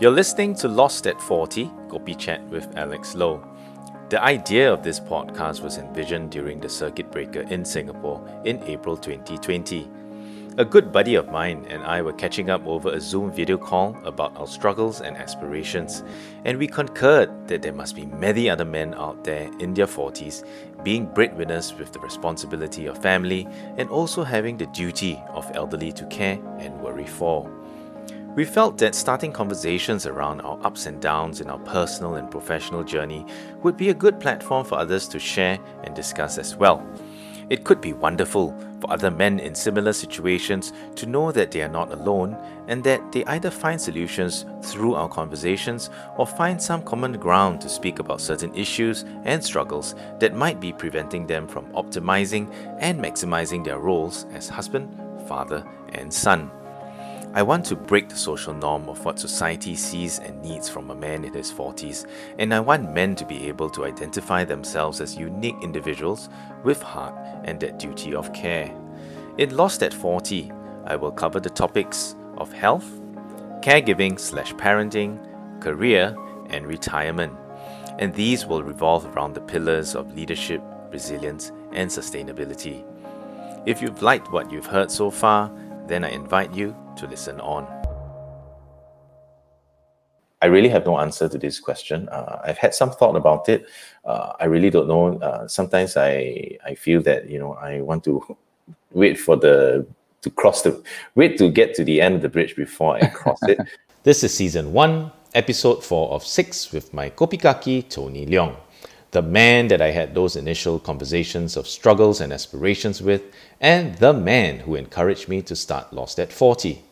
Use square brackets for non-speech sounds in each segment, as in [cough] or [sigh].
You're listening to Lost at 40, Kopi Chat with Alex Lowe. The idea of this podcast was envisioned during the circuit breaker in Singapore in April 2020. A good buddy of mine and I were catching up over a Zoom video call about our struggles and aspirations, and we concurred that there must be many other men out there in their 40s being breadwinners with the responsibility of family and also having the duty of elderly to care and worry for. We felt that starting conversations around our ups and downs in our personal and professional journey would be a good platform for others to share and discuss as well. It could be wonderful for other men in similar situations to know that they are not alone and that they either find solutions through our conversations or find some common ground to speak about certain issues and struggles that might be preventing them from optimizing and maximizing their roles as husband, father, and son. I want to break the social norm of what society sees and needs from a man in his 40s, and I want men to be able to identify themselves as unique individuals with heart and that duty of care. In Lost at 40, I will cover the topics of health, caregiving slash parenting, career, and retirement. And these will revolve around the pillars of leadership, resilience, and sustainability. If you've liked what you've heard so far, then I invite you to listen on. I really have no answer to this question. Uh, I've had some thought about it. Uh, I really don't know. Uh, sometimes I I feel that you know I want to [laughs] wait for the to cross the wait to get to the end of the bridge before I cross it. [laughs] this is season one, episode four of six with my Kopi Kaki Tony Leong, the man that I had those initial conversations of struggles and aspirations with, and the man who encouraged me to start Lost at 40.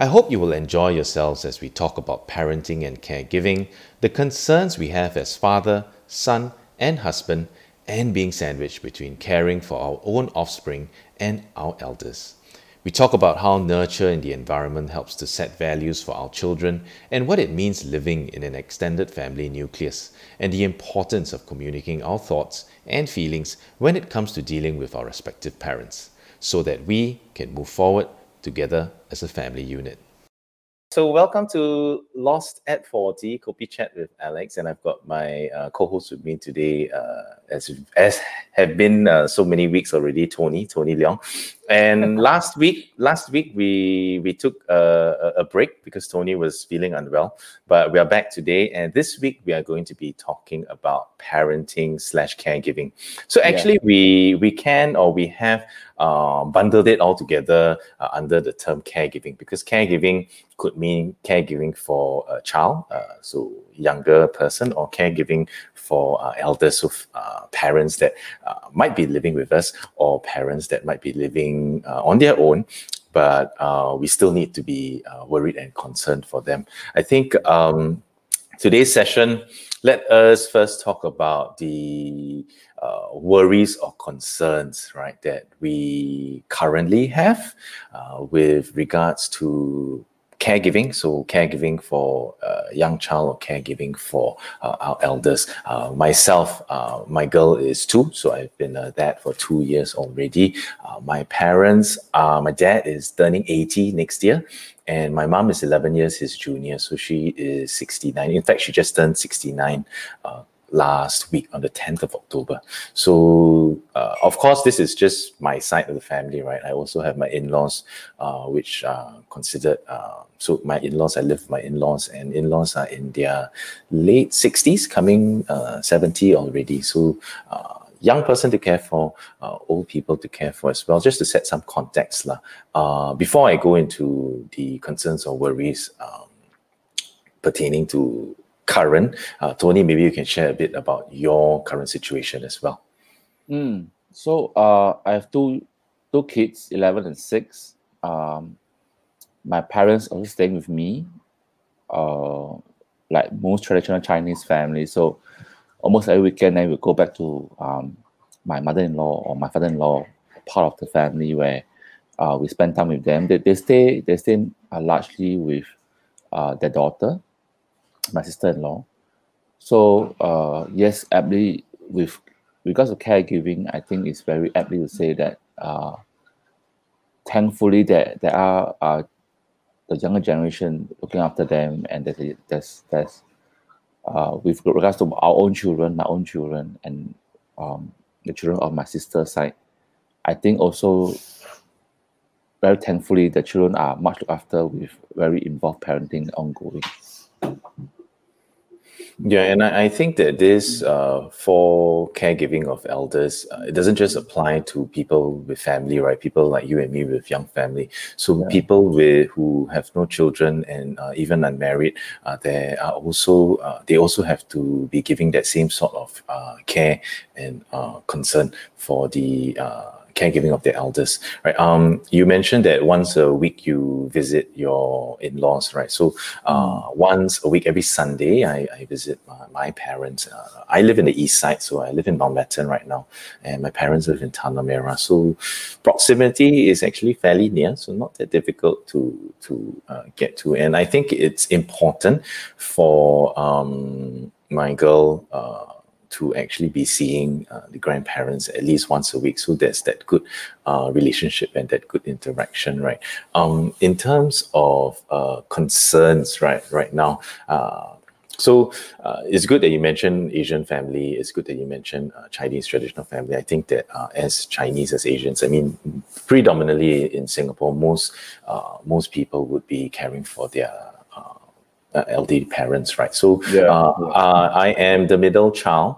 I hope you will enjoy yourselves as we talk about parenting and caregiving, the concerns we have as father, son, and husband, and being sandwiched between caring for our own offspring and our elders. We talk about how nurture in the environment helps to set values for our children and what it means living in an extended family nucleus, and the importance of communicating our thoughts and feelings when it comes to dealing with our respective parents, so that we can move forward together as a family unit. So, welcome to Lost at 40, Kopi Chat with Alex. And I've got my uh, co host with me today, uh, as, as have been uh, so many weeks already, Tony, Tony Leong. And [laughs] last week, last week we we took a, a break because Tony was feeling unwell, but we are back today. And this week we are going to be talking about parenting slash caregiving. So actually, yeah. we we can or we have uh, bundled it all together uh, under the term caregiving because caregiving could mean caregiving for a child, uh, so younger person, or caregiving for uh, elders of uh, parents that uh, might be living with us or parents that might be living uh, on their own but uh, we still need to be uh, worried and concerned for them. I think um, today's session let us first talk about the worries or concerns right that we currently have with regards to caregiving, so caregiving for a young child or caregiving for uh, our elders. Uh, myself, uh, my girl is two, so I've been a dad for two years already. My parents, my dad is turning 80 next year, and my mom is 11 years his junior, so she is 69. In fact, she just turned 69 uh, last week on the 10th of October. So, uh, of course, this is just my side of the family, right? I also have my in laws, uh, which are considered. Uh, so, my in laws, I live with my in laws, and in laws are in their late 60s, coming uh, 70 already. So, uh, young person to care for, uh, old people to care for as well, just to set some context. Uh, before I go into the concerns or worries um, pertaining to current. Uh, Tony, maybe you can share a bit about your current situation as well. Mm. So uh, I have two two kids, eleven and six. Um, my parents are staying with me, uh, like most traditional Chinese families. So almost every weekend, I will go back to um, my mother-in-law or my father-in-law, part of the family where uh, we spend time with them. They, they stay they stay uh, largely with uh, their daughter my sister-in-law. So uh, yes, aptly with regards to caregiving, I think it's very aptly to say that uh, thankfully that there are uh, the younger generation looking after them, and there's there's there's uh, with regards to our own children, my own children, and um, the children of my sister's side. I think also very thankfully the children are much looked after with very involved parenting ongoing. Yeah, and I, I think that this uh, for caregiving of elders, uh, it doesn't just apply to people with family, right? People like you and me with young family. So Yeah. people with who have no children and uh, even unmarried, uh, there are also uh, they also have to be giving that same sort of uh, care and uh, concern for the uh, caregiving of their elders, right? Um, you mentioned that once a week you visit your in-laws, right? So uh, once a week, every Sunday, I, I visit my, my parents. Uh, I live in the east side, so I live in Mountbatten right now, and my parents live in Tanah Merah. So proximity is actually fairly near, so not that difficult to to uh, get to. And I think it's important for um, my girl. To actually be seeing uh, the grandparents at least once a week. So there's that good uh, relationship and that good interaction, right? Um, in terms of uh, concerns, right, right now, uh, so uh, it's good that you mentioned Asian family. It's good that you mentioned uh, Chinese traditional family. I think that uh, as Chinese, as Asians, I mean, predominantly in Singapore, most uh, most people would be caring for their uh, elderly parents, right? So Yeah, uh, uh, I am the middle child.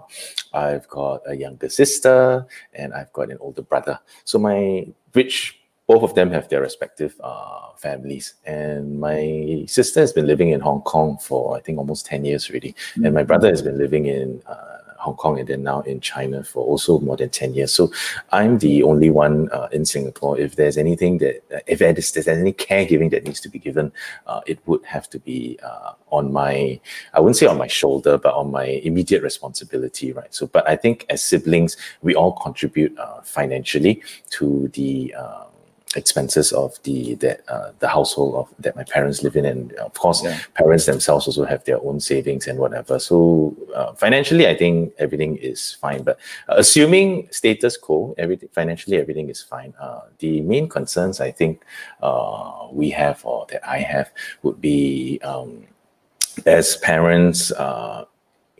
I've got a younger sister and I've got an older brother. So my which both of them have their respective uh, families. And my sister has been living in Hong Kong for I think almost ten years already, and my brother has been living in. Uh, Hong Kong and then now in China for also more than 10 years. So I'm the only one uh, in Singapore. If there's anything that, uh, if there's, there's any caregiving that needs to be given, uh, it would have to be uh, on my, I wouldn't say on my shoulder, but on my immediate responsibility, right? So, but I think as siblings, we all contribute uh, financially to the um, expenses of the that uh, the household of that my parents live in, and of course, Yeah. parents themselves also have their own savings and whatever. So uh, financially, I think everything is fine. But uh, assuming status quo, everything financially everything is fine. Uh, the main concerns I think uh, we have or that I have would be um, as parents. Uh,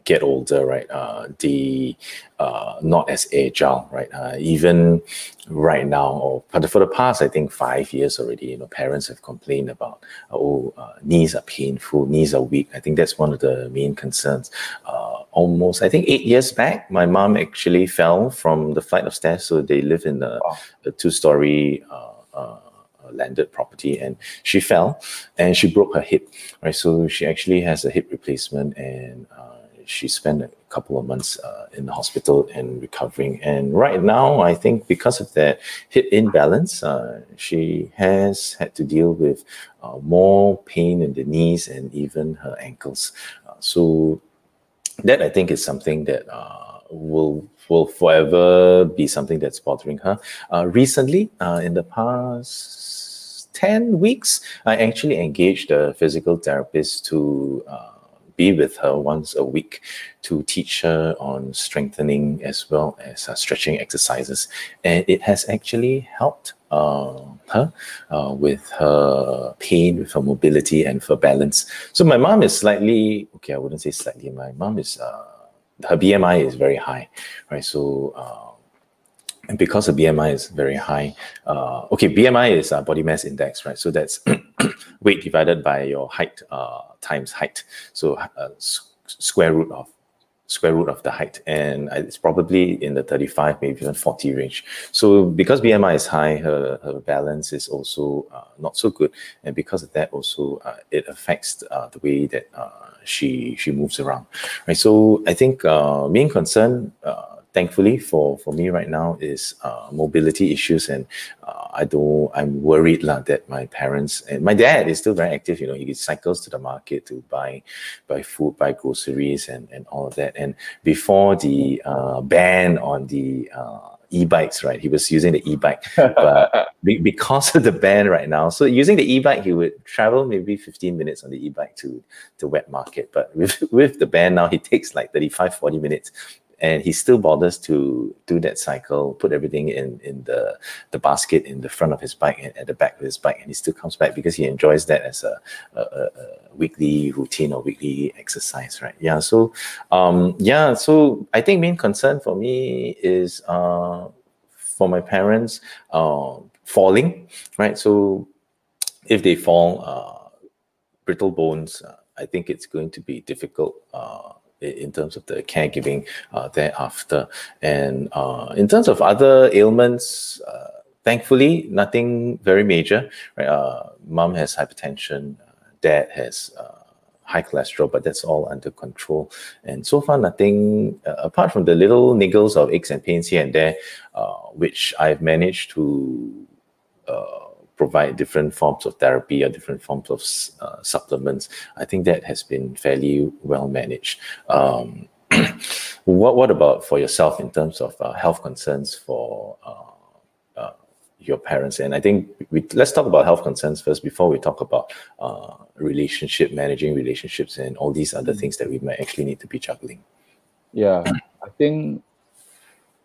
get older, right? Uh, the uh, not as agile, right? Uh, even right now, or for the, for the past, I think five years already, you know, parents have complained about oh, uh, knees are painful, knees are weak. I think that's one of the main concerns. Uh, almost, I think eight years back, my mom actually fell from the flight of stairs. So they live in a, Wow. a two-story. Uh, uh, landed property and she fell and she broke her hip right so she actually has a hip replacement and uh, she spent a couple of months uh, in the hospital and recovering and right now i think because of that hip imbalance uh, she has had to deal with uh, more pain in the knees and even her ankles uh, so that I think is something that uh, will will forever be something that's bothering her. Uh, recently, in the past ten weeks, I actually engaged a physical therapist to uh, be with her once a week to teach her on strengthening as well as uh, stretching exercises, and it has actually helped. Uh, her uh, with her pain, with her mobility, and for balance. So my mom is slightly okay. I wouldn't say slightly. My mom is uh, her BMI is very high, right? So. And because the BMI is very high, uh, okay, BMI is uh, body mass index, right? So that's [coughs] weight divided by your height uh, times height. So uh, square root of square root of the height, and it's probably in the 35, maybe even 40 range. So because BMI is high, her, her balance is also uh, not so good, and because of that, also it affects the way that she she moves around, right? So I think main concern. Thankfully for for me right now is uh, mobility issues and uh, i don't i'm worried lah, that my parents and my dad is still very active you know he cycles to the market to buy buy food buy groceries and and all of that. And before the uh, ban on the uh, e-bikes right he was using the e-bike. [laughs] But be- because of the ban right now so using the e-bike he would travel maybe 15 minutes on the e-bike to to wet market. But with [laughs] with the ban now he takes like 35 40 minutes and he still bothers to do that cycle, put everything in in the the basket in the front of his bike and at the back of his bike, and he still comes back because he enjoys that as a, a, a weekly routine or weekly exercise, right? Yeah. So, um, yeah. So I think main concern for me is uh, for my parents uh, falling, right? So if they fall, uh, brittle bones, uh, I think it's going to be difficult uh, in terms of the caregiving uh, thereafter. And uh, in terms of other ailments, uh, thankfully, nothing very major. Right? Mom has hypertension, dad has high cholesterol, but that's all under control. And so far, nothing uh, apart from the little niggles of aches and pains here and there, uh, which I've managed to uh, provide different forms of therapy or different forms of uh, supplements. I think that has been fairly well managed. Um, [clears throat] what what about for yourself in terms of uh, health concerns for your parents. And I think we, let's talk about health concerns first before we talk about uh, relationship, managing relationships, and all these other things that we might actually need to be juggling. Yeah, I think,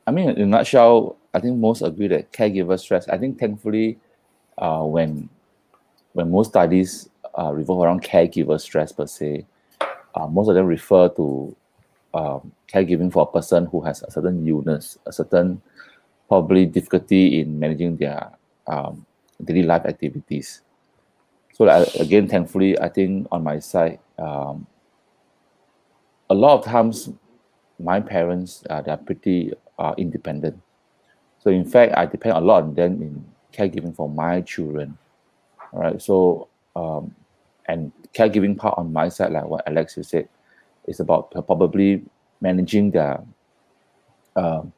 I mean, in a nutshell, I think most agree that caregiver stress. I think thankfully, uh, when when most studies uh, revolve around caregiver stress per se, uh, most of them refer to um, caregiving for a person who has a certain illness, a certain probably difficulty in managing their um, daily life activities. So again, thankfully, I think on my side, um, a lot of times my parents uh, they're pretty uh, independent. So in fact, I depend a lot on them in caregiving for my children. All right. So um, and caregiving part on my side, like what Alex you said, is about probably managing their um,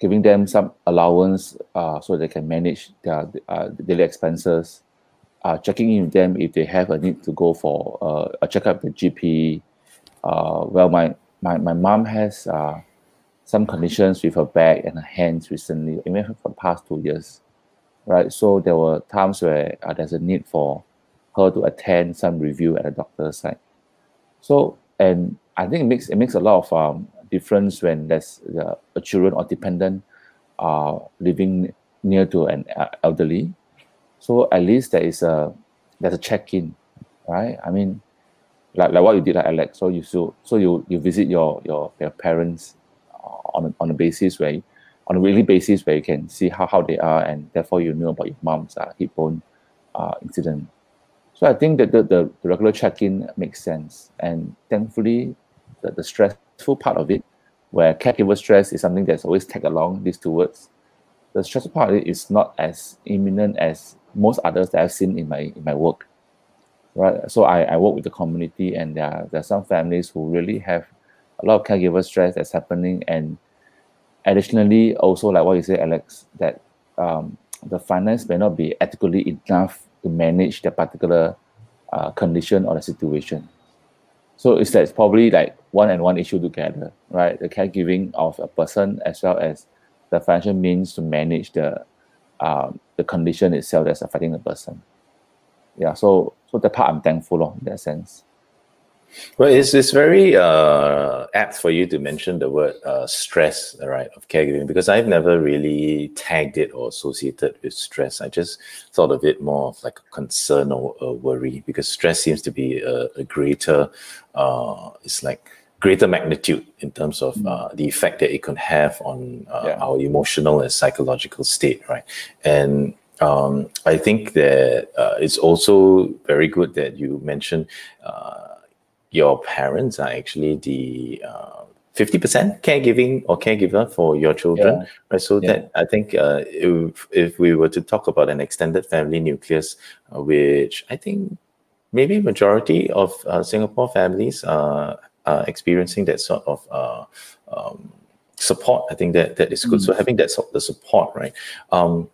giving them some allowance uh, so they can manage their uh, daily expenses, uh, checking in with them if they have a need to go for uh, a checkup with GP. Uh, well, my, my, my mom has uh, some conditions with her back and her hands recently, even for the past two years, right? So there were times where there's a need for her to attend some review at a doctor's side. So, and I think it makes it makes a lot of um, difference when there's uh, a children or dependent are living near to an elderly. So at least there is a there's a check-in, right? I mean, like, like what you did, like Alex. So you so so you you visit your your, your parents on a, on a basis where on a weekly basis where you can see how, how they are and therefore you know about your mom's uh, hip bone uh, incident. So I think that the, the, the regular check-in makes sense. And thankfully, the, the stressful part of it, where caregiver stress is something that's always tag along these two words. The stressful part of it is not as imminent as most others that I've seen in my in my work. Right. So I, I work with the community and there are, there are some families who really have a lot of caregiver stress that's happening and additionally also like what you say Alex that um, the finance may not be adequately enough to manage the particular uh, condition or the situation. So it's that it's probably like one and one issue together, right? The caregiving of a person as well as the financial means to manage the um, the condition itself that's affecting the person. Yeah, so so the part I'm thankful of in that sense. Well, it's, it's very uh, apt for you to mention the word uh, stress, right, of caregiving, because I've never really tagged it or associated with stress. I just thought of it more of like a concern or a worry, because stress seems to be a, a greater, uh, it's like greater magnitude in terms of mm. uh, the effect that it can have on uh, yeah. our emotional and psychological state, right? And um, I think that uh, it's also very good that you mentioned uh, your parents are actually the uh, 50% caregiving or caregiver for your children yeah. right so yeah. that i think uh, if, if we were to talk about an extended family nucleus uh, which i think maybe majority of uh, singapore families are, are experiencing that sort of uh, um, support i think that that is good mm. so having that sort of the support right um,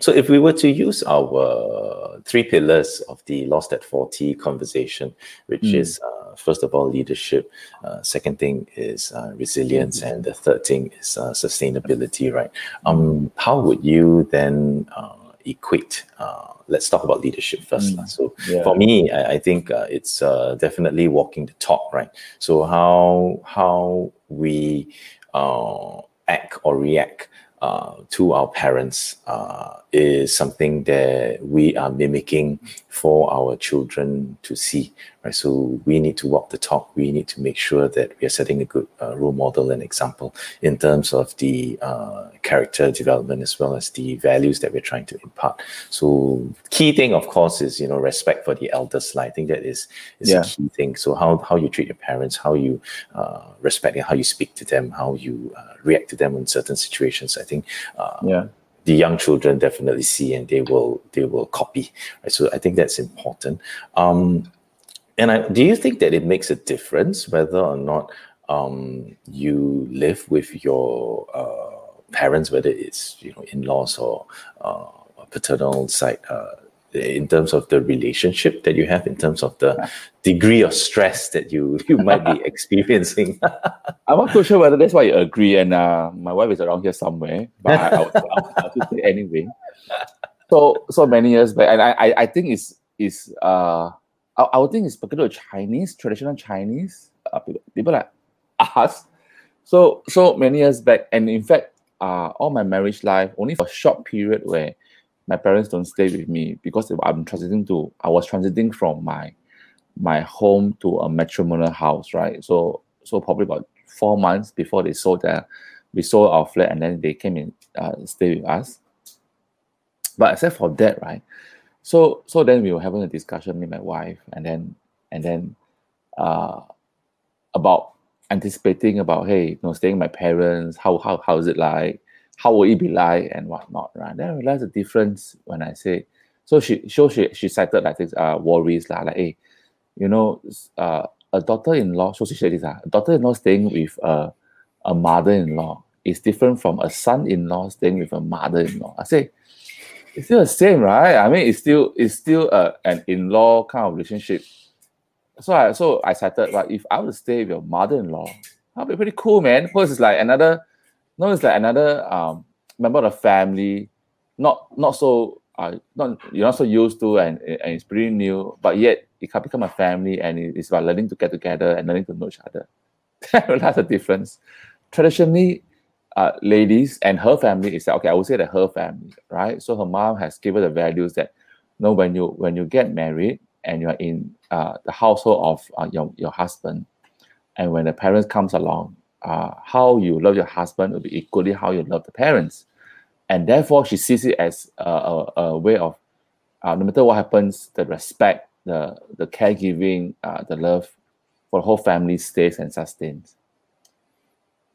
so if we were to use our three pillars of the lost at 40 conversation which mm. is uh, first of all, leadership. Uh, second thing is uh, resilience, and the third thing is uh, sustainability. Right? Um, how would you then uh, equate? Uh, let's talk about leadership first. Mm. So yeah. for me, I, I think uh, it's definitely walking the talk. Right? So how how we uh, act or react uh, to our parents uh, is something that we are mimicking for our children to see right? So we need to walk the talk. We need to make sure that we are setting a good uh, role model and example in terms of the uh, character development as well as the values that we're trying to impart. So key thing of course is you know respect for the elders. I think that is is Yeah. a key thing. So how how you treat your parents how you uh, respect them how you speak to them how you uh, react to them in certain situations i think uh, Yeah. The young children definitely see and they will they will copy right? So i think that's important. Um and I, do you think that it makes a difference whether or not um you live with your uh, parents whether it's you know in-laws or uh, paternal side uh, in terms of the relationship that you have in terms of the degree of stress that you you might be [laughs] experiencing I'm not too sure whether that's why you agree, and uh, my wife is around here somewhere, but I, I'll, I'll, just say anyway. So so many years back, and I I, I think it's is uh I, I would think it's particular Chinese traditional Chinese uh, people, people like us. So so many years back, and in fact, uh, all my marriage life only for a short period where my parents don't stay with me because I'm transiting to I was transiting from my my home to a matrimonial house, right? So so probably about four months before they sold their we sold our flat and then they came in uh, stay with us. But except for that, right? So so then we were having a discussion with my wife and then and then uh about anticipating about hey you know staying with my parents how how how is it like how will it be like and whatnot right? Then I realized the difference when I say so she so she she cited like this uh worries lah like hey you know uh a daughter-in-law so she said this ah, a daughter-in-law staying with a a mother-in-law is different from a son-in-law staying with a mother-in-law. I say it's still the same right? I mean it's still it's still a, an in-law kind of relationship. So I so I cited like if I to stay with your mother-in-law, that'd be pretty cool, man. Because it's like another, no, it's like another um member of the family, not not so uh not you're not so used to and and it's pretty new, but yet it can become a family and it's about learning to get together and learning to know each other. [laughs] That's the difference. Traditionally, uh, ladies and her family is that okay. I would say that her family, right? So her mom has given the values that, no, when you when you get married and you are in uh, the household of uh, your your husband, and when the parents comes along, uh, how you love your husband will be equally how you love the parents, and therefore she sees it as a, a, a way of, uh, no matter what happens, the respect, the the caregiving, uh, the love for the whole family stays and sustains.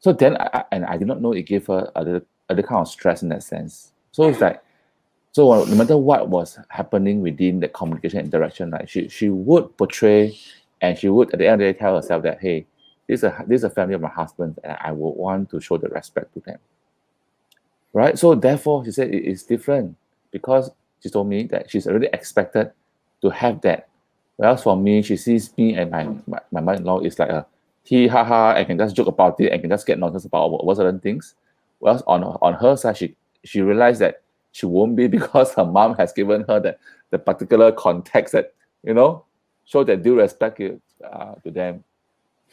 So then, I, and I did not know it gave her other other kind of stress in that sense. So it's like, so no matter what was happening within the communication interaction, like she she would portray, and she would at the end of the day tell herself that hey, this is a this is a family of my husband, and I would want to show the respect to them. Right. So therefore, she said it is different because she told me that she's already expected to have that. Whereas for me, she sees me and my my, my mother-in-law is like a he ha ha, I can just joke about it, I can just get nonsense about about certain things. Whereas on on her side, she she realized that she won't be [laughs] because her mom has given her the, the particular context that you know show that due respect uh, to them.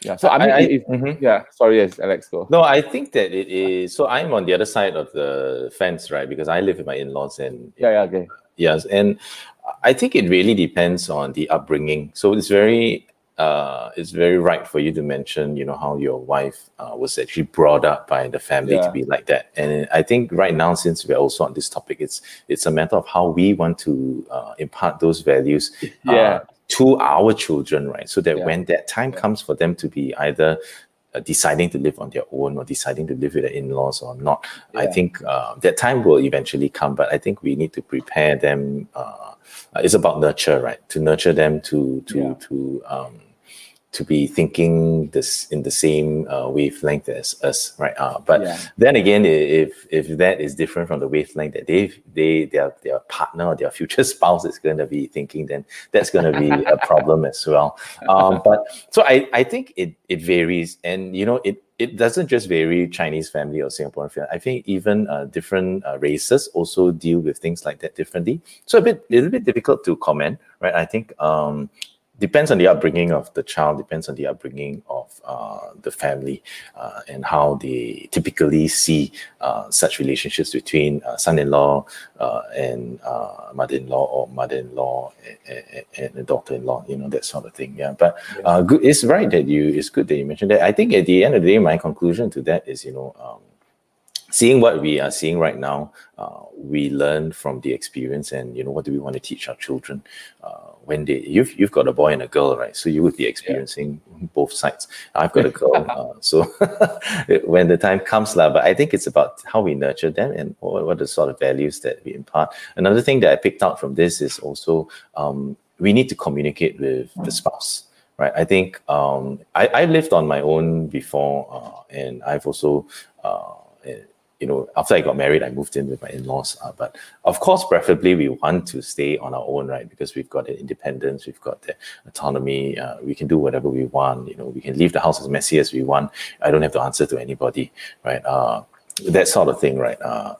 Yeah. So I mean, I- it- it- Mhm. yeah. Sorry, yes, Alex, go. No, I think that it is. So I'm on the other side of the fence, right? Because I live with my in-laws, and Yeah, yeah, okay. yes, and I think it really depends on the upbringing. So it's very, uh, it's very right for you to mention, you know, how your wife uh, was actually brought up by the family to be like that. And I think right now, since we're also on this topic, it's it's a matter of how we want to uh, impart those values uh, Yeah. To our children, right? So that Yeah. when that time Yeah. comes for them to be either uh, deciding to live on their own or deciding to live with their in-laws or not, I think uh, that time will eventually come. But I think we need to prepare them. Uh, uh, it's about nurture, right? To nurture them to to Yeah. to um, to be thinking this in the same uh, wavelength as us, right? Uh, but Yeah. then again, if if that is different from the wavelength that they they their their partner or their future [laughs] spouse is going to be thinking, then that's going to be a [laughs] problem as well. Um, but so I I think it it varies, and you know it it doesn't just vary Chinese family or Singaporean family. I think even uh, different uh, races also deal with things like that differently. So a bit a little bit difficult to comment, right? I think um, depends on the upbringing of the child, depends on the upbringing of uh, the family, uh, and how they typically see uh, such relationships between uh, son-in-law uh, and uh, mother-in-law or mother-in-law and, and a daughter-in-law. You know that sort of thing. Yeah, but good. It's right that you. It's good that you mentioned that. I think at the end of the day, my conclusion to that is, you know. Um, seeing what we are seeing right now, uh, we learn from the experience, and you know what do we want to teach our children uh, when they you've you've got a boy and a girl, right? So you would be experiencing yeah. both sides. I've got a girl, [laughs] uh, so [laughs] when the time comes, lah. But I think it's about how we nurture them and what, what the sort of values that we impart. Another thing that I picked out from this is also um, we need to communicate with the spouse right? I think um, I, I lived on my own before, uh, and I've also uh, you know, after I got married, I moved in with my in-laws. Uh, but of course, preferably we want to stay on our own, right? Because we've got the independence, we've got the autonomy. Uh, we can do whatever we want. You know, we can leave the house as messy as we want. I don't have to answer to anybody, right? Uh, that sort of thing, right? Uh,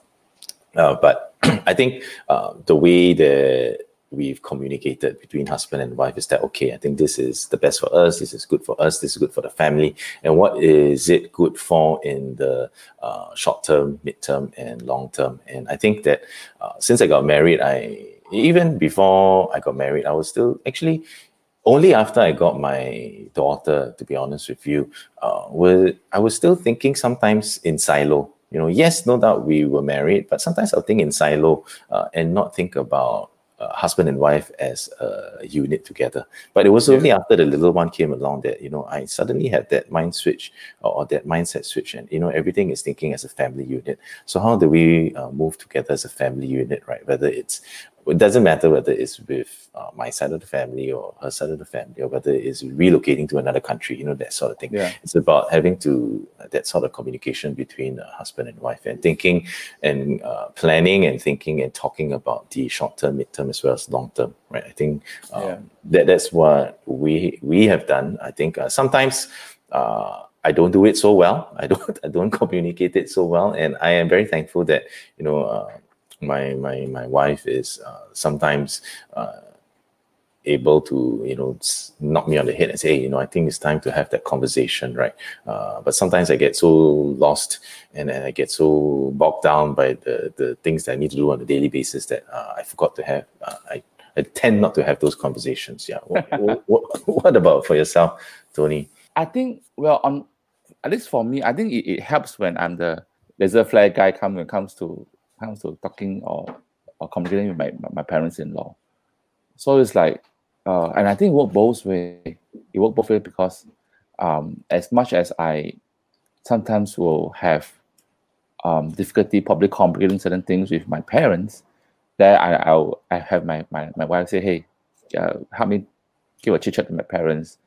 uh, but [clears throat] I think uh, the way the we've communicated between husband and wife is that okay i think this is the best for us this is good for us this is good for the family and what is it good for in the uh, short term mid term and long term and i think that uh, since i got married i even before i got married i was still actually only after I got my daughter, to be honest with you, uh, was, I was still thinking sometimes in silo. You know, yes, no doubt we were married, but sometimes I'll think in silo uh, and not think about uh, husband and wife as a unit together. But it was only after the little one came along that you know I suddenly had that mind switch or, or, that mindset switch, and you know everything is thinking as a family unit. So how do we uh, move together as a family unit, right? Whether it's it doesn't matter whether it's with uh, my side of the family or her side of the family or whether it's relocating to another country you know that sort of thing yeah. it's about having to uh, that sort of communication between uh, husband and wife and thinking and uh, planning and thinking and talking about the short term mid term as well as long term right i think um, yeah. that that's what we we have done i think uh, sometimes uh, I don't do it so well. I don't. [laughs] I don't communicate it so well, and I am very thankful that you know uh, my my my wife is uh, sometimes uh, able to you know knock me on the head and say hey, you know i think it's time to have that conversation right uh, but sometimes i get so lost and, and i get so bogged down by the the things that i need to do on a daily basis that uh, i forgot to have uh, i I tend not to have those conversations. Yeah. What, what, [laughs] what, about for yourself, Tony? I think well, on at least for me, I think it, it helps when I'm the laser flare guy. Come when it comes to comes to talking or, or communicating with my, my parents-in-law. So it's like, uh, and I think it worked both ways. It worked both ways because um, as much as I sometimes will have um, difficulty probably communicating certain things with my parents, that I I'll, I have my, my, my wife say, hey, uh, help me give a chit chat to my parents.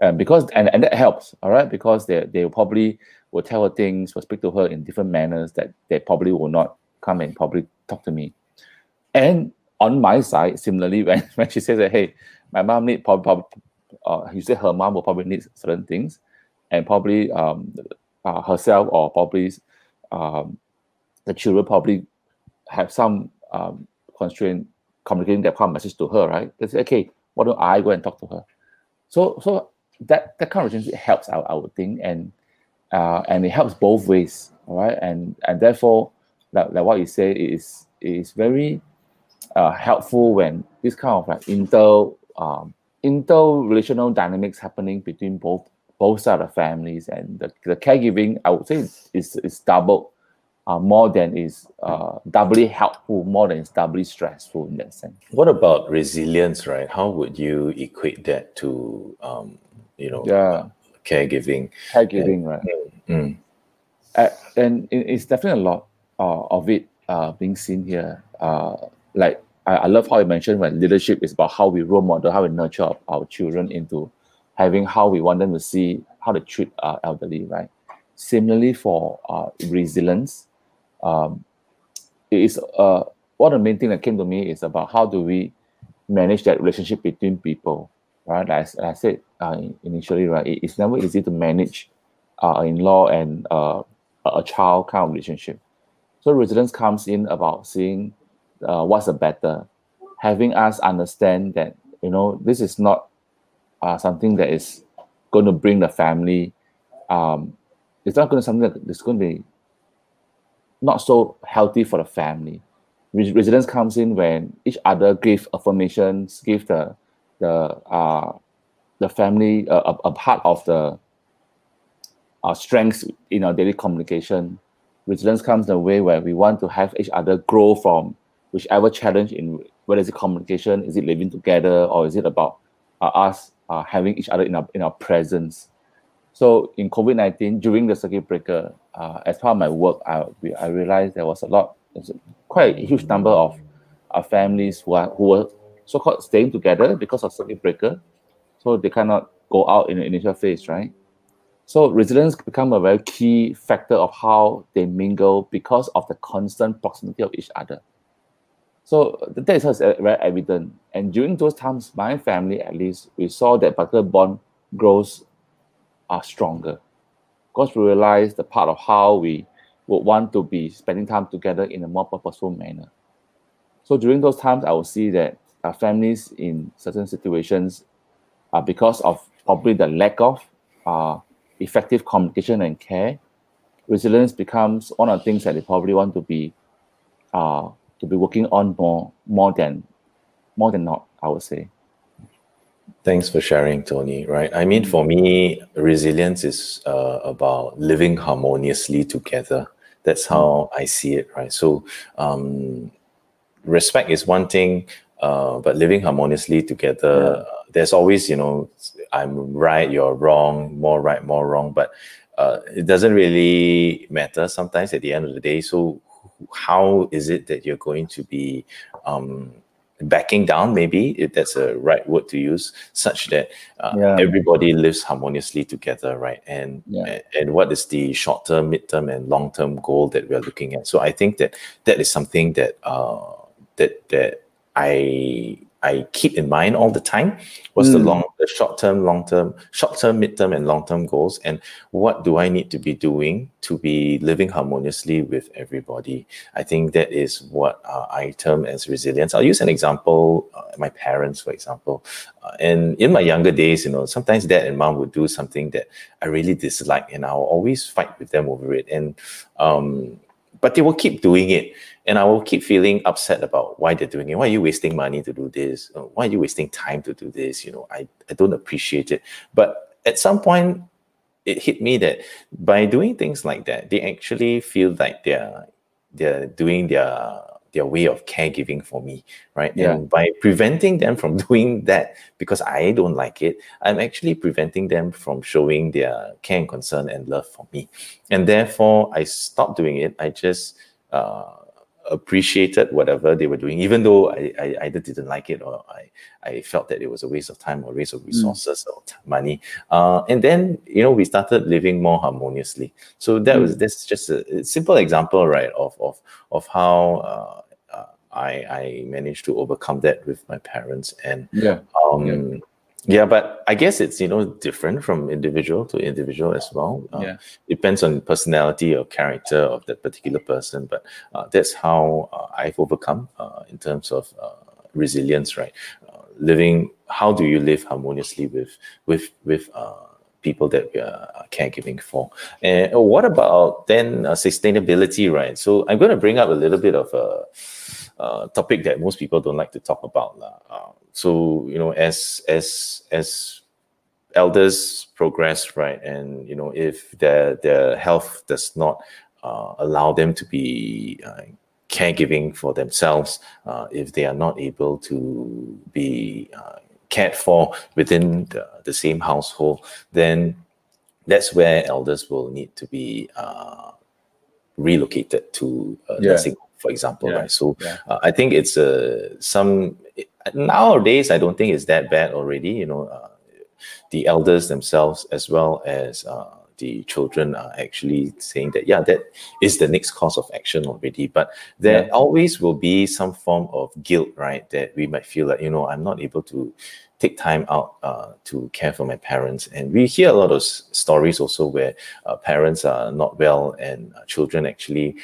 Um, because and, and that helps, all right, because they they probably will tell her things, will speak to her in different manners that they probably will not come and probably talk to me. And on my side, similarly, [laughs] when, when she says that, hey, my mom need probably, probably uh, you say her mom will probably need certain things, and probably um, uh, herself or probably um, the children probably have some um, constraint communicating their kind message to her, right? They say, okay, why don't I go and talk to her? So, so that that kind of relationship helps, I, I would think, and uh, and it helps both ways, all right, and and therefore like, like what you say is is very uh, helpful when this kind of like inter um, inter-relational dynamics happening between both both side of families and the, the caregiving I would say is is, is double uh, more than is uh, doubly helpful, more than it's doubly stressful in that sense. What about resilience, right? How would you equate that to, um, you know, yeah. caregiving? Caregiving, right? Mm. Uh, and it's definitely a lot uh, of it uh, being seen here. Uh, like I, I love how you mentioned when leadership is about how we role model, how we nurture our, our children into having how we want them to see how to treat our elderly, right? Similarly for uh, resilience, um, it is uh, one of the main thing that came to me is about how do we manage that relationship between people, right? As, as I said uh, initially, right, it, it's never easy to manage uh, in-law and uh, a child kind of relationship. So resilience comes in about seeing uh, what's the better, having us understand that you know this is not uh, something that is going to bring the family. Um, it's not going to something that's going to be not so healthy for the family. Resilience comes in when each other give affirmations, give the the uh, the family uh, a, a part of the our strengths in our daily communication. Resilience comes in a way where we want to have each other grow from whichever challenge in whether it's communication, is it living together, or is it about uh, us uh, having each other in our in our presence. So in COVID nineteen during the circuit breaker, uh, as part of my work, I I realized there was a lot, quite a huge number of uh, families who are who were so called staying together because of circuit breaker, so they cannot go out in the initial phase, right? So resilience become a very key factor of how they mingle because of the constant proximity of each other. So that is very evident. And during those times, my family at least, we saw that particular bond grows are stronger. Because we realized the part of how we would want to be spending time together in a more purposeful manner. So during those times, I will see that our families in certain situations, uh, because of probably the lack of uh, effective communication and care, resilience becomes one of the things that they probably want to be uh, to be working on more more than more than not, I would say. Thanks for sharing, Tony. Right. I mean, for me, resilience is uh, about living harmoniously together. That's how I see it. Right. So, um, respect is one thing, uh, but living harmoniously together, yeah. There's always, you know, I'm right, you're wrong, more right, more wrong. But uh, it doesn't really matter sometimes at the end of the day. So, how is it that you're going to be um, backing down maybe if that's a right word to use such that uh, yeah. everybody lives harmoniously together right and, yeah. and what is the short term mid term and long term goal that we're looking at so i think that that is something that uh, that that i I keep in mind all the time? What's mm. the long, the short term, long term, short term, mid term, and long term goals? And what do I need to be doing to be living harmoniously with everybody? I think that is what uh, I term as resilience. I'll use an example. Uh, my parents, for example, uh, and in my younger days, you know, sometimes dad and mom would do something that I really dislike, and I'll always fight with them over it. And um, but they will keep doing it. And I will keep feeling upset about why they're doing it. Why are you wasting money to do this? Uh, why are you wasting time to do this? You know, I, I don't appreciate it. But at some point, it hit me that by doing things like that, they actually feel like they're they're doing their their way of caregiving for me, right? Yeah. And by preventing them from [laughs] doing that because I don't like it, I'm actually preventing them from showing their care and concern and love for me. And therefore, I stopped doing it. I just uh, appreciated whatever they were doing, even though I, I either didn't like it or I, I felt that it was a waste of time or waste of mm. resources mm. or money. Uh, and then, you know, we started living more harmoniously. So that mm. was, that's just a, simple example, right, of, of, of how uh, uh, I, I managed to overcome that with my parents. And yeah. Um, yeah yeah, but I guess it's you know different from individual to individual as well. Uh, yeah, depends on personality or character of that particular person. But uh, that's how uh, I've overcome uh, in terms of uh, resilience. Right, uh, living. How do you live harmoniously with with with people that we are caregiving for? And what about then sustainability? Right. So I'm going to bring up a little bit of a. topic that most people don't like to talk about so you know as as as elders progress right and you know if their their health does not uh, allow them to be uh, caregiving for themselves uh, if they are not able to be uh, cared for within the, the same household then that's where elders will need to be uh, relocated to a yeah. nursing for example yeah. right so yeah. Uh, i think it's uh, some nowadays i don't think it's that bad already you know uh, the elders themselves as well as uh, the children are actually saying that yeah that is the next course of action already but there yeah. always will be some form of guilt right that we might feel like you know i'm not able to take time out uh, to care for my parents and we hear a lot of s- stories also where uh, parents are not well and uh, children actually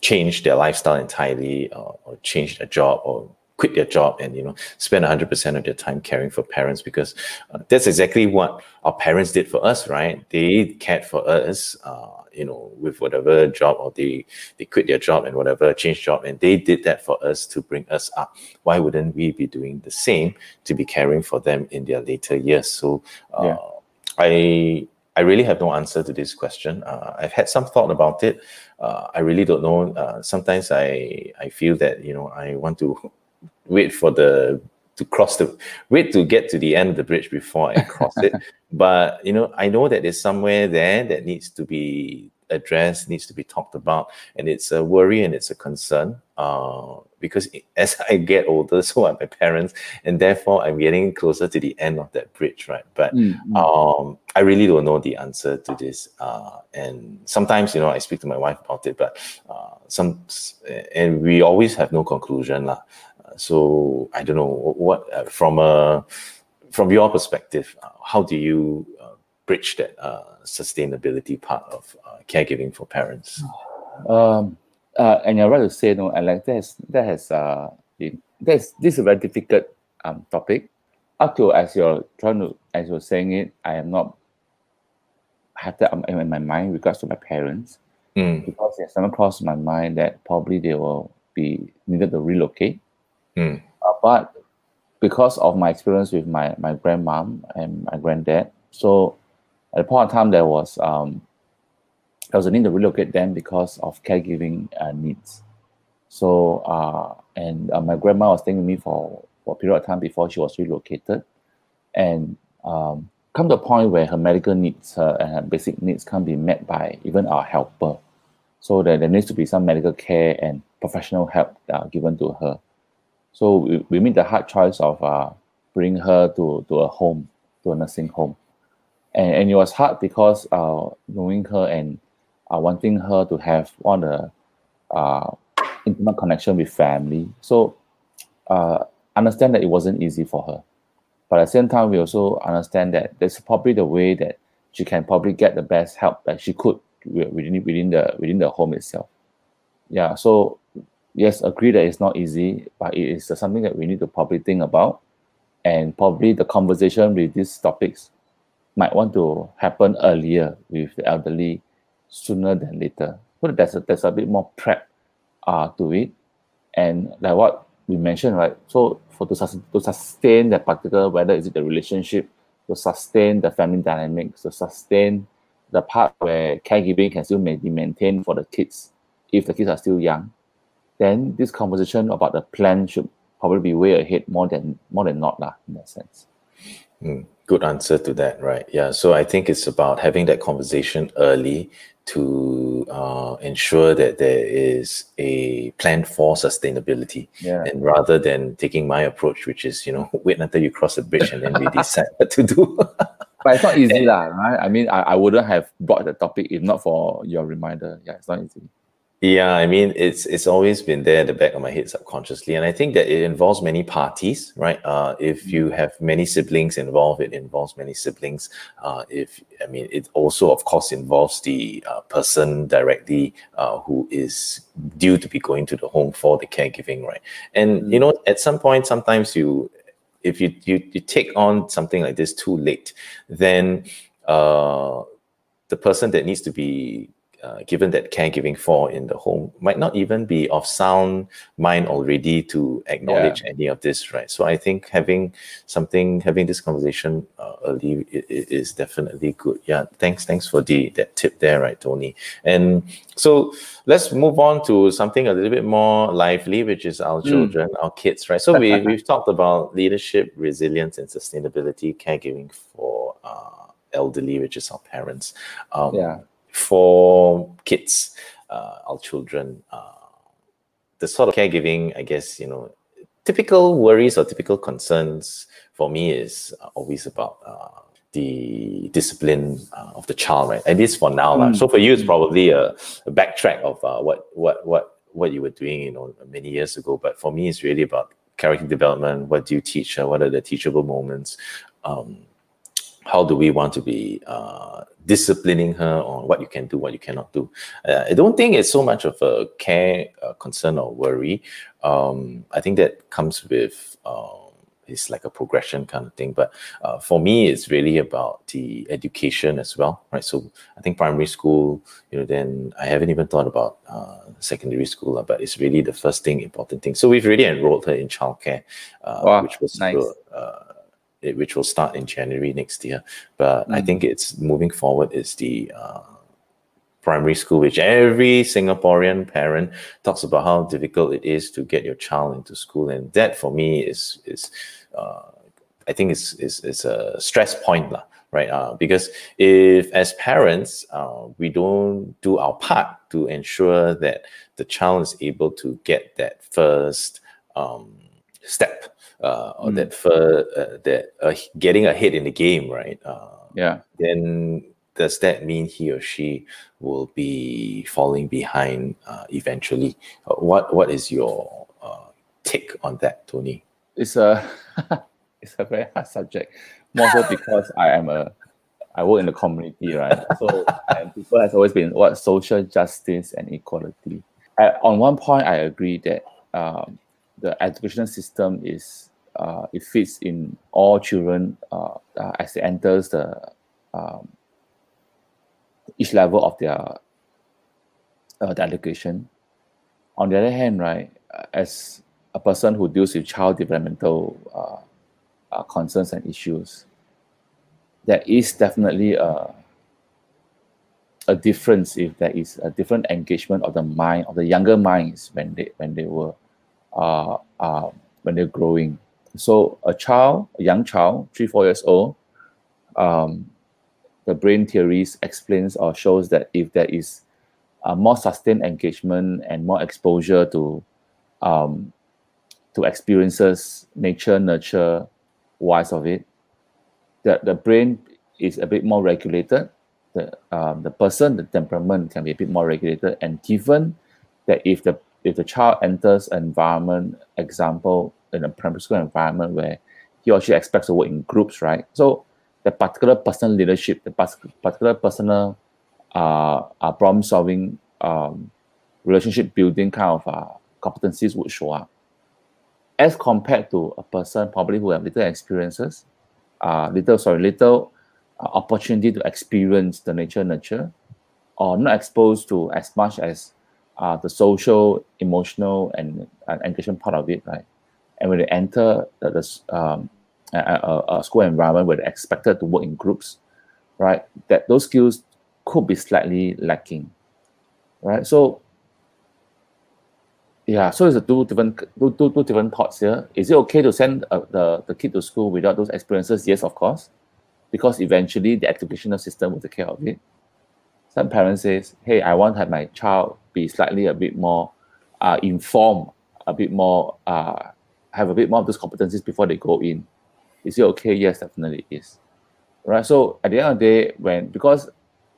change their lifestyle entirely or, or change their job or quit their job and you know spend 100% of their time caring for parents because uh, that's exactly what our parents did for us right? They cared for us uh, you know with whatever job or they they quit their job and whatever change job and they did that for us to bring us up. Why wouldn't we be doing the same to be caring for them in their later years? So uh, yeah. i I really have no answer to this question. Uh, I've had some thought about it. Uh, I really don't know. Uh, sometimes I I feel that you know I want to [laughs] wait for the to cross the wait to get to the end of the bridge before I cross it. [laughs] But you know I know that there's somewhere there that needs to be addressed, needs to be talked about, and it's a worry and it's a concern. Uh, because [laughs] as I get older, so are my parents, and therefore I'm getting closer to the end of that bridge, right? But mm-hmm. um, I really don't know the answer to this, uh, and sometimes you know I speak to my wife about it, but uh, some and we always have no conclusion, lah. So I don't know what uh, from a from your perspective, uh, how do you uh, bridge that sustainability part of caregiving for parents? Um, uh, and you're right to say no, and like that has that has uh been that's this is a very difficult um topic. Up to as you're trying to as you're saying it, I am not have that in my mind regards to my parents mm. because it has never crossed my mind that probably they will be needed to relocate. Mm. Uh, but because of my experience with my my grandmom and my granddad, so at the point of time there was um there was a need to relocate them because of caregiving uh, needs. So, uh, and uh, my grandma was staying with me for, for a period of time before she was relocated. And um, come to a point where her medical needs her, and her basic needs can't be met by even our helper. So that there needs to be some medical care and professional help uh, given to her. So we, we made the hard choice of uh, bringing her to, to a home, to a nursing home. And, and it was hard because uh, knowing her and uh, wanting her to have all the uh, intimate connection with family. So uh, understand that it wasn't easy for her. But at the same time, we also understand that that's probably the way that she can probably get the best help that she could within within the within the home itself. Yeah. So yes, agree that it's not easy, but it is something that we need to probably think about, and probably the conversation with these topics might want to happen earlier with the elderly sooner than later. So there's a, there's a bit more prep uh, to it. And like what we mentioned, right? So for to, sus- to sustain that particular, whether is it the relationship, to sustain the family dynamics, to sustain the part where caregiving can still be maintained for the kids if the kids are still young, then this conversation about the plan should probably be way ahead more than more than not lah, in that sense. Mm, good answer to that, right? Yeah. So I think it's about having that conversation early to uh, ensure that there is a plan for sustainability. Yeah. And rather than taking my approach, which is, you know, [laughs] wait until you cross the bridge and then we [laughs] decide what to do. but it's not [laughs] easy, lah, right? I mean, I, I wouldn't have brought the topic if not for your reminder. Yeah, it's not easy. Yeah, I mean, it's it's always been there at the back of my head subconsciously, and I think that it involves many parties, right? Uh, if you mm. have many siblings involved, it involves many siblings. Uh, if I mean, it also, of course, involves the uh, person directly uh, who is due to be going to the home for the caregiving, right? And you mm. know, at some point, sometimes you, if you you, you take on something like this too late, then uh, the person that needs to be uh, given that caregiving for in the home might not even be of sound mind already to acknowledge yeah. any of this, right? So I think having something, having this conversation uh, early is definitely good. Yeah, thanks, thanks for the that tip there, right, Tony? And so let's move on to something a little bit more lively, which is our mm. children, our kids, right? So we [laughs] we've talked about leadership, resilience, and sustainability, caregiving for. Uh, elderly, which is our parents. Um, yeah for kids, uh, our children, uh, the sort of caregiving, I guess, you know, typical worries or typical concerns for me is always about uh, the discipline uh, of the child, right? At least for now, mm. So for you, it's probably a, a backtrack of uh, what what what what you were doing, you know, many years ago. But for me, it's really about character development. What do you teach? what are the teachable moments? Um, how do we want to be uh, disciplining her on what you can do, what you cannot do. Uh, I don't think it's so much of a care, uh, concern, or worry. Um, I think that comes with um, it's like a progression kind of thing. But uh, for me, it's really about the education as well, right? So I think primary school, you know, then I haven't even thought about uh, secondary school, but it's really the first thing, important thing. So we've really enrolled her in childcare, uh, Wow, which was nice. uh, it, which will start in January next year. But I Mm. think it's moving forward is the uh, primary school, which every Singaporean parent talks about how difficult it is to get your child into school, and that for me is is uh, I think it's is is a stress point lah, right? Uh, because if as parents uh, we don't do our part to ensure that the child is able to get that first um, step uh, or Mm. that uh, that uh, getting ahead in the game, right? Uh, Yeah. then does that mean he or she will be falling behind uh, eventually? Uh, what What is your uh, take on that, Tony? it's a [laughs] it's a very hard subject. More so because I am a I work in the community, right? So and people has always been what social justice and equality. I, on one point, I agree that um, the educational system is uh, it fits in all children uh, uh, as they enters the um, each level of their uh, the education. On the other hand, right, as a person who deals with child developmental uh, uh, concerns and issues, there is definitely a, a difference if there is a different engagement of the mind of the younger minds when they when they were uh, when they're growing. So a child, a young child, three four years old, um, the brain theories explains or shows that if there is a more sustained engagement and more exposure to um, to experiences, nature, nurture, wise of it, that the brain is a bit more regulated. The um, the person, the temperament can be a bit more regulated. And given that if the if the child enters an environment, example in a primary school environment where he or she expects to work in groups, right? So the particular personal leadership, the particular personal uh, uh, problem solving, um, relationship building kind of uh, competencies would show up as compared to a person probably who have little experiences, uh, little sorry, little uh, opportunity to experience the nature nurture, or not exposed to as much as uh, the social, emotional, and uh, engagement part of it, right? And when they enter the, the um, a, a, school environment where they're expected to work in groups, right? That those skills could be slightly lacking, right? So yeah, so it's a two different two, two, two different thoughts here. Is it okay to send uh, the, the kid to school without those experiences? Yes, of course, because eventually the educational system will take care of it. Some parents says, "Hey, I want to have my child be slightly a bit more uh, informed, a bit more uh, have a bit more of those competencies before they go in." Is it okay? Yes, definitely is. Right. So at the end of the day, when because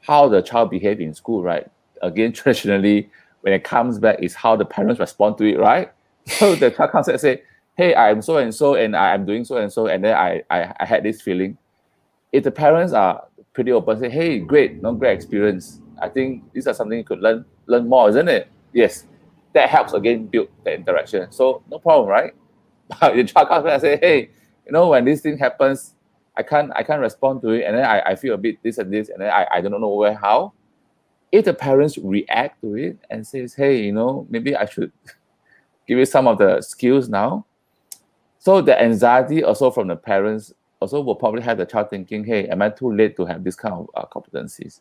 how the child behave in school, right? Again, [laughs] traditionally, when it comes back, is how the parents respond to it, right? [laughs] So the child comes and say, "Hey, I'm so and so, and I am doing so and so," and then I, I I had this feeling. If the parents are pretty open, say, "Hey, great, no great experience. I think these are something you could learn learn more, isn't it?" Yes, that helps again build the interaction. So no problem, right? Child comes back and say, "Hey, you know, when this thing happens, I can't I can't respond to it, and then I, I feel a bit this and this, and then I, I don't know where how." If the parents react to it and says, "Hey, you know, maybe I should [laughs] give you some of the skills now," so the anxiety also from the parents also will probably have the child thinking, "Hey, am I too late to have this kind of uh, competencies?"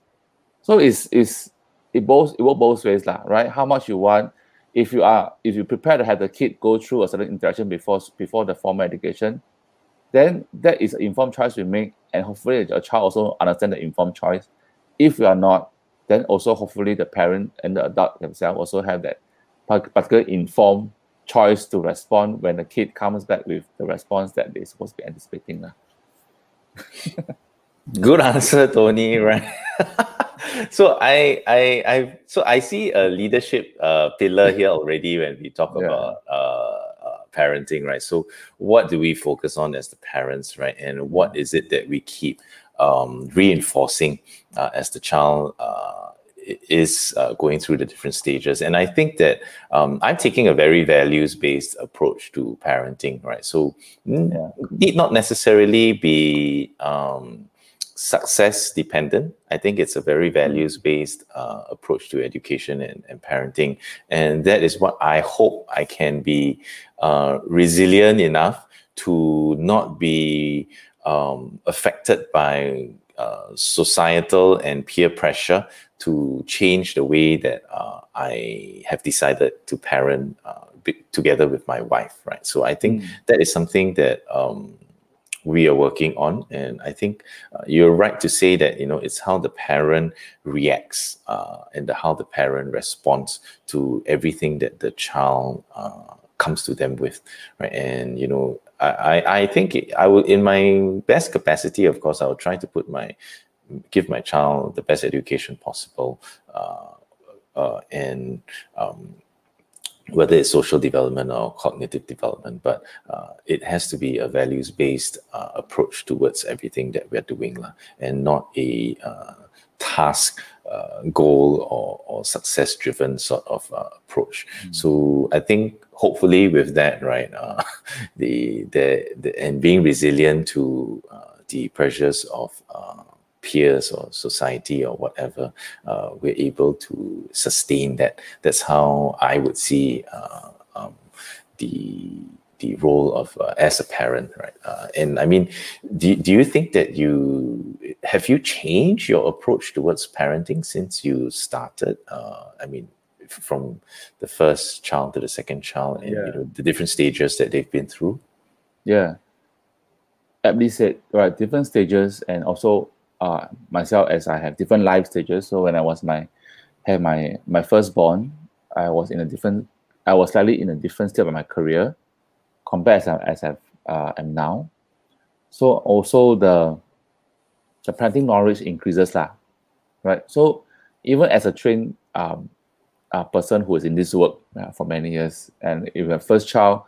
So it's it's it both it works both ways, lah, right? How much you want. If you are if you prepare to have the kid go through a certain interaction before before the formal education, then that is an informed choice we make, and hopefully your child also understand the informed choice. If you are not, then also hopefully the parent and the adult themselves also have that par- particular informed choice to respond when the kid comes back with the response that they're supposed to be anticipating. [laughs] Good answer, Tony. Right. [laughs] so I, I, I, so I see a leadership uh, pillar here already when we talk Yeah. about uh, uh, parenting, right? So what do we focus on as the parents, right? And what is it that we keep? um, reinforcing uh, as the child uh, is uh, going through the different stages. And I think that um, I'm taking a very values based approach to parenting, right? So, yeah. need not necessarily be um, success dependent. I think it's a very values based uh, approach to education and, and, parenting. And that is what I hope I can be uh, resilient enough to not be um, affected by uh, societal and peer pressure to change the way that uh, I have decided to parent uh, together with my wife, right? So I think mm. that is something that um, we are working on, and I think uh, you're right to say that you know it's how the parent reacts uh, and the, how the parent responds to everything that the child uh, comes to them with, right? And you know, I I think I will in my best capacity, of course, I will try to put my give my child the best education possible, uh, uh, and um, whether it's social development or cognitive development, but uh, it has to be a values based uh, approach towards everything that we're doing, la, and not a uh, task. Uh, goal or, or success driven sort of approach. Mm. So I think hopefully with that, right, [laughs] the, the, the and being resilient to the pressures of peers or society or whatever, uh, we're able to sustain that. That's how I would see uh, um, the the role of uh, as a parent, right? Uh, and I mean, do, do you think that you have you changed your approach towards parenting since you started? Uh, I mean, from the first child to the second child, and yeah. you know the different stages that they've been through. Yeah, aptly said. Right, different stages, and also uh, myself as I have different life stages. So when I was my had my my firstborn, I was in a different I was slightly in a different state of my career compared as I as I uh, am now. So also the the parenting knowledge increases lah, right? So even as a trained um, uh, person who is in this work uh, for many years, and if a first child,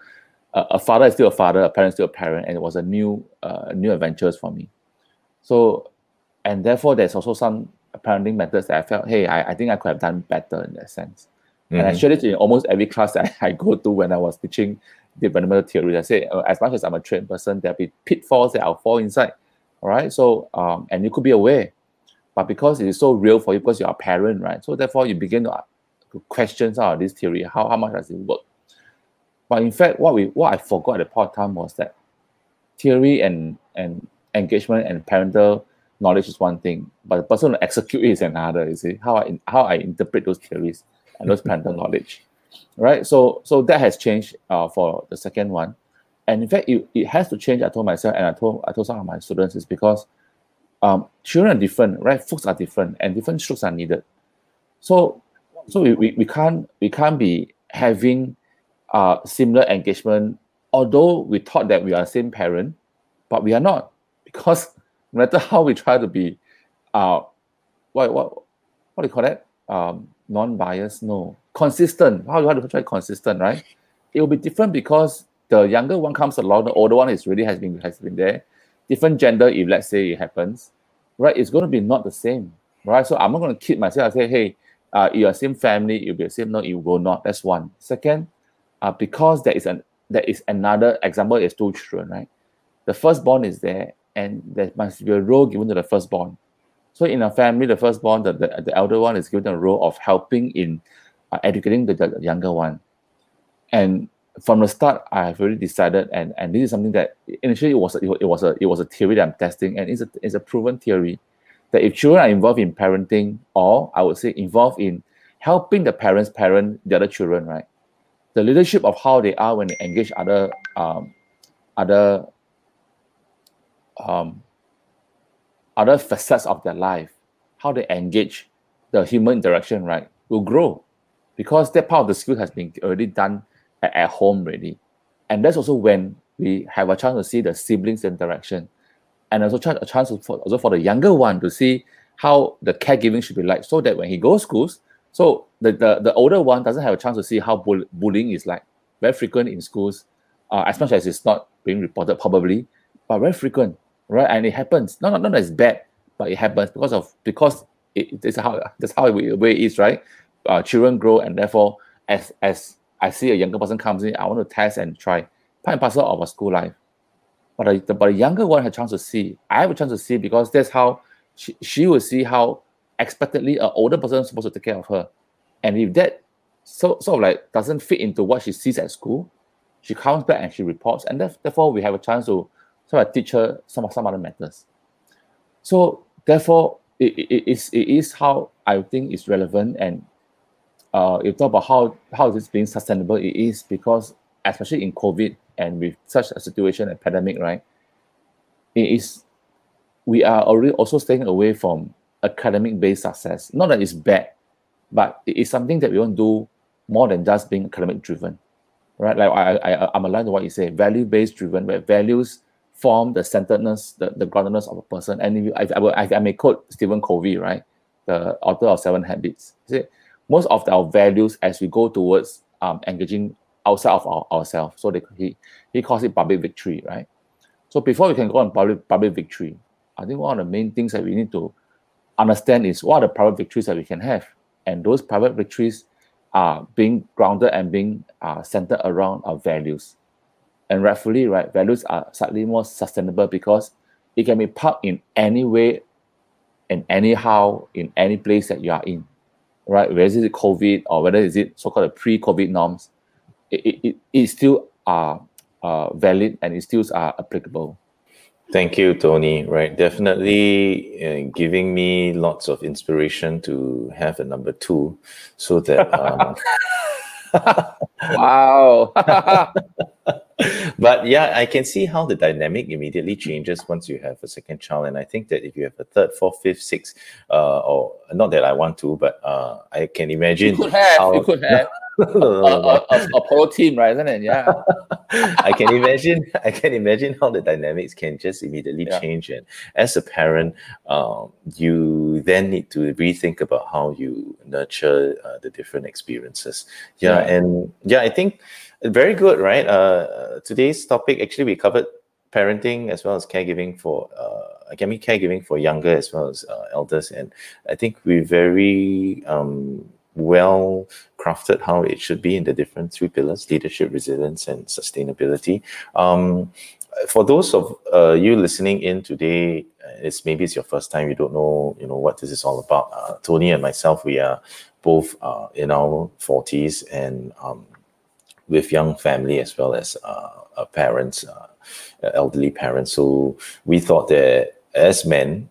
uh, a father is still a father, a parent is still a parent, and it was a new uh, new adventures for me. So and therefore there's also some parenting methods that I felt, hey, I, I think I could have done better in that sense. Mm-hmm. And I mm-hmm. shared it in almost every class that [laughs] I go to when I was teaching developmental theory. I say, uh, as much as I'm a trained person, there'll be pitfalls that I'll fall inside. All right. So, um, and you could be aware, but because it is so real for you, because you're a parent, right? So therefore, you begin to question out this theory. How, how much does it work? But in fact, what we what I forgot at the point of time was that theory and and engagement and parental knowledge is one thing, but the person to execute is another. You see how I how I interpret those theories and those parental knowledge, right? So so that has changed uh, for the second one, and in fact it, it has to change. I told myself and I told I told some of my students is because um, children are different, right? Folks are different, and different strokes are needed. So so we, we, we can't we can't be having uh, similar engagement, although we thought that we are the same parent, but we are not [laughs] because no matter how we try to be uh what what what do you call that? Um non-biased, no. Consistent. How do you try consistent, right? It will be different because the younger one comes along, the older one is really has been has been there. Different gender, if let's say it happens, right? It's going to be not the same, right? So I'm not going to keep myself I say, hey, uh, you're the same family, you'll be the same. No, you will not. That's one. Second, uh, because there is an there is another example. Is two children, right? The firstborn is there, and there must be a role given to the firstborn. So in a family, the firstborn, the, the, the elder one is given a role of helping in uh, educating the, the, younger one. And from the start, I have already decided, and, and this is something that initially it was a, it was a it was a theory that I'm testing, and it's a it's a proven theory that if children are involved in parenting, or I would say involved in helping the parents parent the other children, right? The leadership of how they are when they engage other um, other um, other facets of their life, how they engage the human interaction, right, will grow because that part of the skill has been already done at, at home already. And that's also when we have a chance to see the siblings interaction and also a chance for, also for the younger one to see how the caregiving should be like so that when he goes schools, so the, the, the older one doesn't have a chance to see how bull- bullying is like. Very frequent in schools, uh, as much as it's not being reported probably, but very frequent right? And it happens. No, no, no, it's bad, but it happens because of because it, it's how that's how it, way it is, right? Uh, children grow, and therefore, as as I see a younger person comes in, I want to test and try. Part and parcel of a school life. But a, the, but a younger one has a chance to see. I have a chance to see because that's how she, she will see how expectedly an older person is supposed to take care of her. And if that so sort of like doesn't fit into what she sees at school, she comes back and she reports, and therefore we have a chance to sort I teach her some some other matters. So therefore, it, it, is, it is how I think is relevant and uh, you talk about how how is this being sustainable, it is because especially in COVID and with such a situation, a pandemic, right? It is we are already also staying away from academic based success. Not that it's bad, but it is something that we want to do more than just being academic driven, right? Like I, I I'm aligned to what you say, value based driven, where values form the centeredness, the, the groundedness of a person. And you, I, I, I may quote Stephen Covey, right, the author of Seven Habits. Say, most of our values as we go towards um, engaging outside of our, ourselves. So they, he, he calls it public victory, right? So before we can go on public, public victory, I think one of the main things that we need to understand is what are the private victories that we can have. And those private victories are being grounded and being uh, centered around our values. And rightfully, right, values are slightly more sustainable because it can be parked in any way and anyhow in any place that you are in, right? Whether it's COVID or whether is it so-called pre-COVID norms, it, it, it, it still are uh, valid and it still are applicable. Thank you, Tony. Right, definitely uh, giving me lots of inspiration to have a number two, so that. Um... [laughs] wow. [laughs] [laughs] but yeah, I can see how the dynamic immediately changes once you have a second child, and I think that if you have a third, fourth, fifth, sixth, uh, or not that I want to, but uh, I can imagine. You could have. How, you could [laughs] have. a, a, a, a pro team, right? Isn't it? Yeah. [laughs] I can imagine. I can imagine how the dynamics can just immediately yeah. change. And as a parent, um, you then need to rethink about how you nurture uh, the different experiences. Yeah, yeah, and yeah, I think very good, right? Uh, today's topic actually we covered parenting as well as caregiving for uh, I mean caregiving for younger as well as uh, elders, and I think we very um, well crafted how it should be in the different three pillars leadership resilience and sustainability. Um, for those of uh, you listening in today uh, it's maybe it's your first time you don't know you know what this is all about. Uh, tony and myself we are both uh, in our 40s and um, with young family as well as uh, parents uh, elderly parents so we thought that as men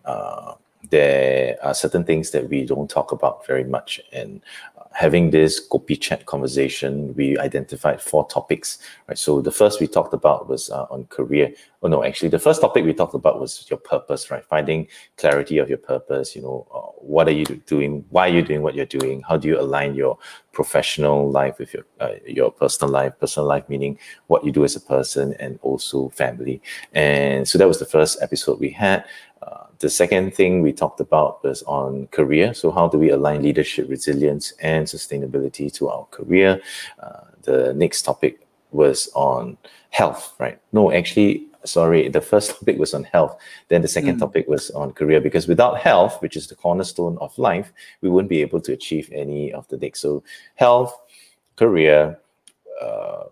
there are certain things that we don't talk about very much. And uh, having this kopi chat conversation, we identified four topics, right? So the first we talked about was uh, on career. Oh no, actually, the first topic we talked about was your purpose, right? Finding clarity of your purpose. You know, uh, what are you doing? Why are you doing what you're doing? How do you align your professional life with your uh, your personal life? Personal life meaning what you do as a person, and also family. And so that was the first episode we had. Uh, the second thing we talked about was on career. So, how do we align leadership, resilience, and sustainability to our career? Uh, the next topic was on health, right? No, actually, sorry, the first [laughs] topic was on health. Then the second mm. topic was on career because without health, which is the cornerstone of life, we wouldn't be able to achieve any of the next. So, health, career, uh,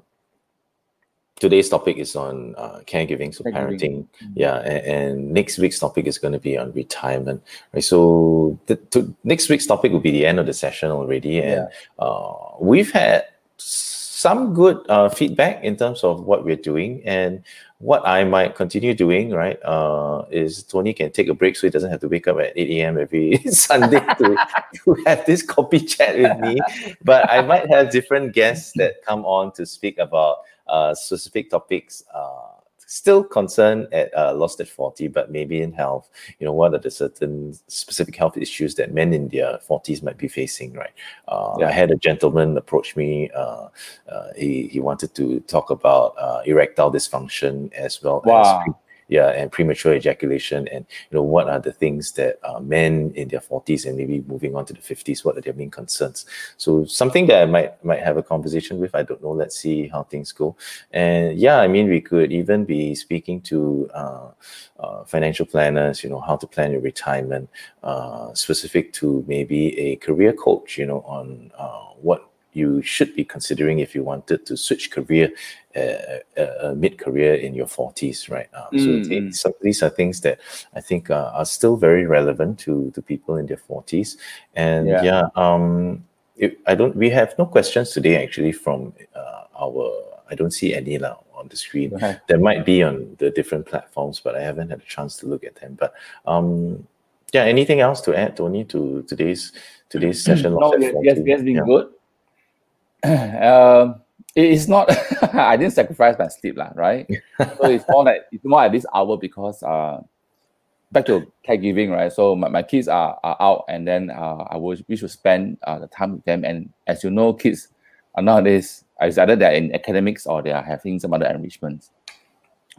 today's topic is on uh, caregiving, so caregiving. parenting. Mm-hmm. Yeah, and, and, next week's topic is going to be on retirement. Right. So the, to, next week's topic will be the end of the session already, and yeah. uh, we've had some good uh, feedback in terms of what we're doing and what I might continue doing, right, uh, is Tony can take a break so he doesn't have to wake up at 8 a.m. every [laughs] Sunday to, to have this kopi chat with me. [laughs] But I might have different guests that come on to speak about uh, specific topics uh, still concerned at uh, lost at 40 but maybe in health you know what are the certain specific health issues that men in their 40s might be facing right uh, yeah. i had a gentleman approach me uh, uh he, he wanted to talk about uh, erectile dysfunction as well wow. as yeah, and premature ejaculation, and you know what are the things that uh, men in their 40s and maybe moving on to the 50s, what are their main concerns? So something that I might might have a conversation with. I don't know. Let's see how things go. And yeah, I mean, we could even be speaking to uh, uh, financial planners. You know how to plan your retirement, uh, specific to maybe a career coach. You know on uh, what you should be considering if you wanted to switch career uh, uh, mid-career in your 40s right now so Mm, some, these are things that i think uh, are still very relevant to to people in their 40s and Yeah. yeah, um it, i don't we have no questions today actually from uh, our i don't see any now on the screen Okay. there might be on the different platforms but i haven't had a chance to look at them but um yeah anything else to add tony to today's today's [clears throat] session No, of yes, F40? yes, it has been Yeah. good. [coughs] um, it is not. [laughs] I didn't sacrifice my sleep, lah. Right. [laughs] so it's more like it's more at this hour because uh, back to caregiving, right? So my, my kids are, are out, and then uh, I wish we should spend uh, the time with them. And as you know, kids are nowadays it's either they're in academics or they are having some other enrichments.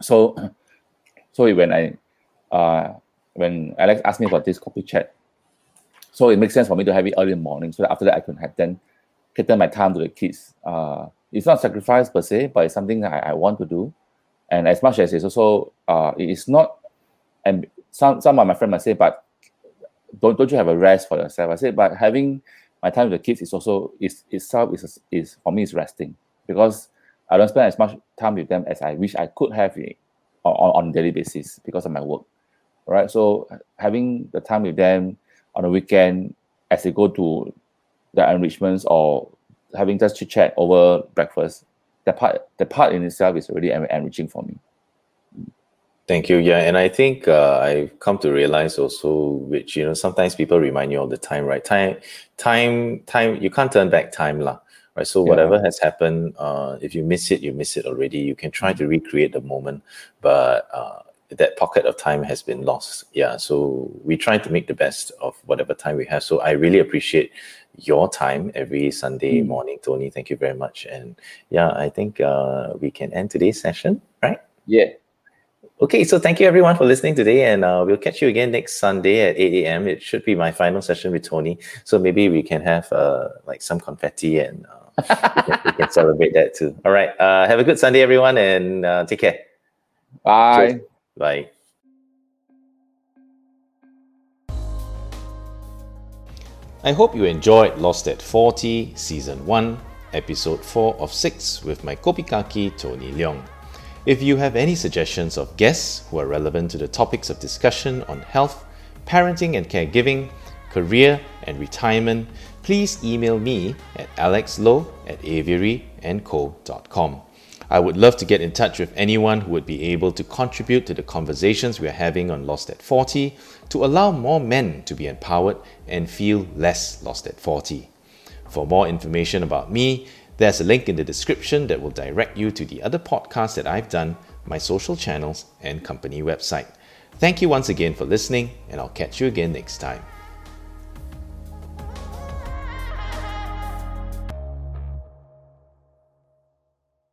So, [coughs] so when I uh, when Alex asked me about this kopi chat, so it makes sense for me to have it early in the morning so that after that I can have then cater my time to the kids. Uh, it's not sacrifice per se, but it's something that I, I want to do. And as much as it's also, uh, it is not, and some, some of my friends might say, but don't, don't you have a rest for yourself? I say, but having my time with the kids is also, is itself is, is for me is resting because I don't spend as much time with them as I wish I could have it on, on, daily basis because of my work. Right. So having the time with them on a weekend as they go to the enrichments or having just chit chat over breakfast, that part the part in itself is really enriching for me. Thank you. Yeah, and I think uh, I've come to realize also, which you know, sometimes people remind you all the time, right? Time, time, time. You can't turn back time, lah. Right. So Yeah. whatever has happened, uh, if you miss it, you miss it already. You can try to recreate the moment, but uh, that pocket of time has been lost. Yeah. So we try to make the best of whatever time we have. So I really appreciate your time every Sunday Mm. morning, Tony. Thank you very much. And yeah, I think uh, we can end today's session, right? Yeah. Okay, so thank you everyone for listening today, and uh, we'll catch you again next Sunday at 8 a.m. It should be my final session with Tony, so maybe we can have uh, like some confetti and uh, we, can, we can [laughs] celebrate that too. All right, uh, have a good Sunday, everyone, and uh, take care. Bye. Cheers. Bye. I hope you enjoyed Lost at 40 Season 1, Episode 4 of 6 with my Kopi Kaki Tony Leong. If you have any suggestions of guests who are relevant to the topics of discussion on health, parenting and caregiving, career and retirement, please email me at alexlow at aviaryandco.com. I would love to get in touch with anyone who would be able to contribute to the conversations we are having on Lost at 40 to allow more men to be empowered and feel less lost at 40. For more information about me, there's a link in the description that will direct you to the other podcasts that I've done, my social channels, and company website. Thank you once again for listening, and I'll catch you again next time.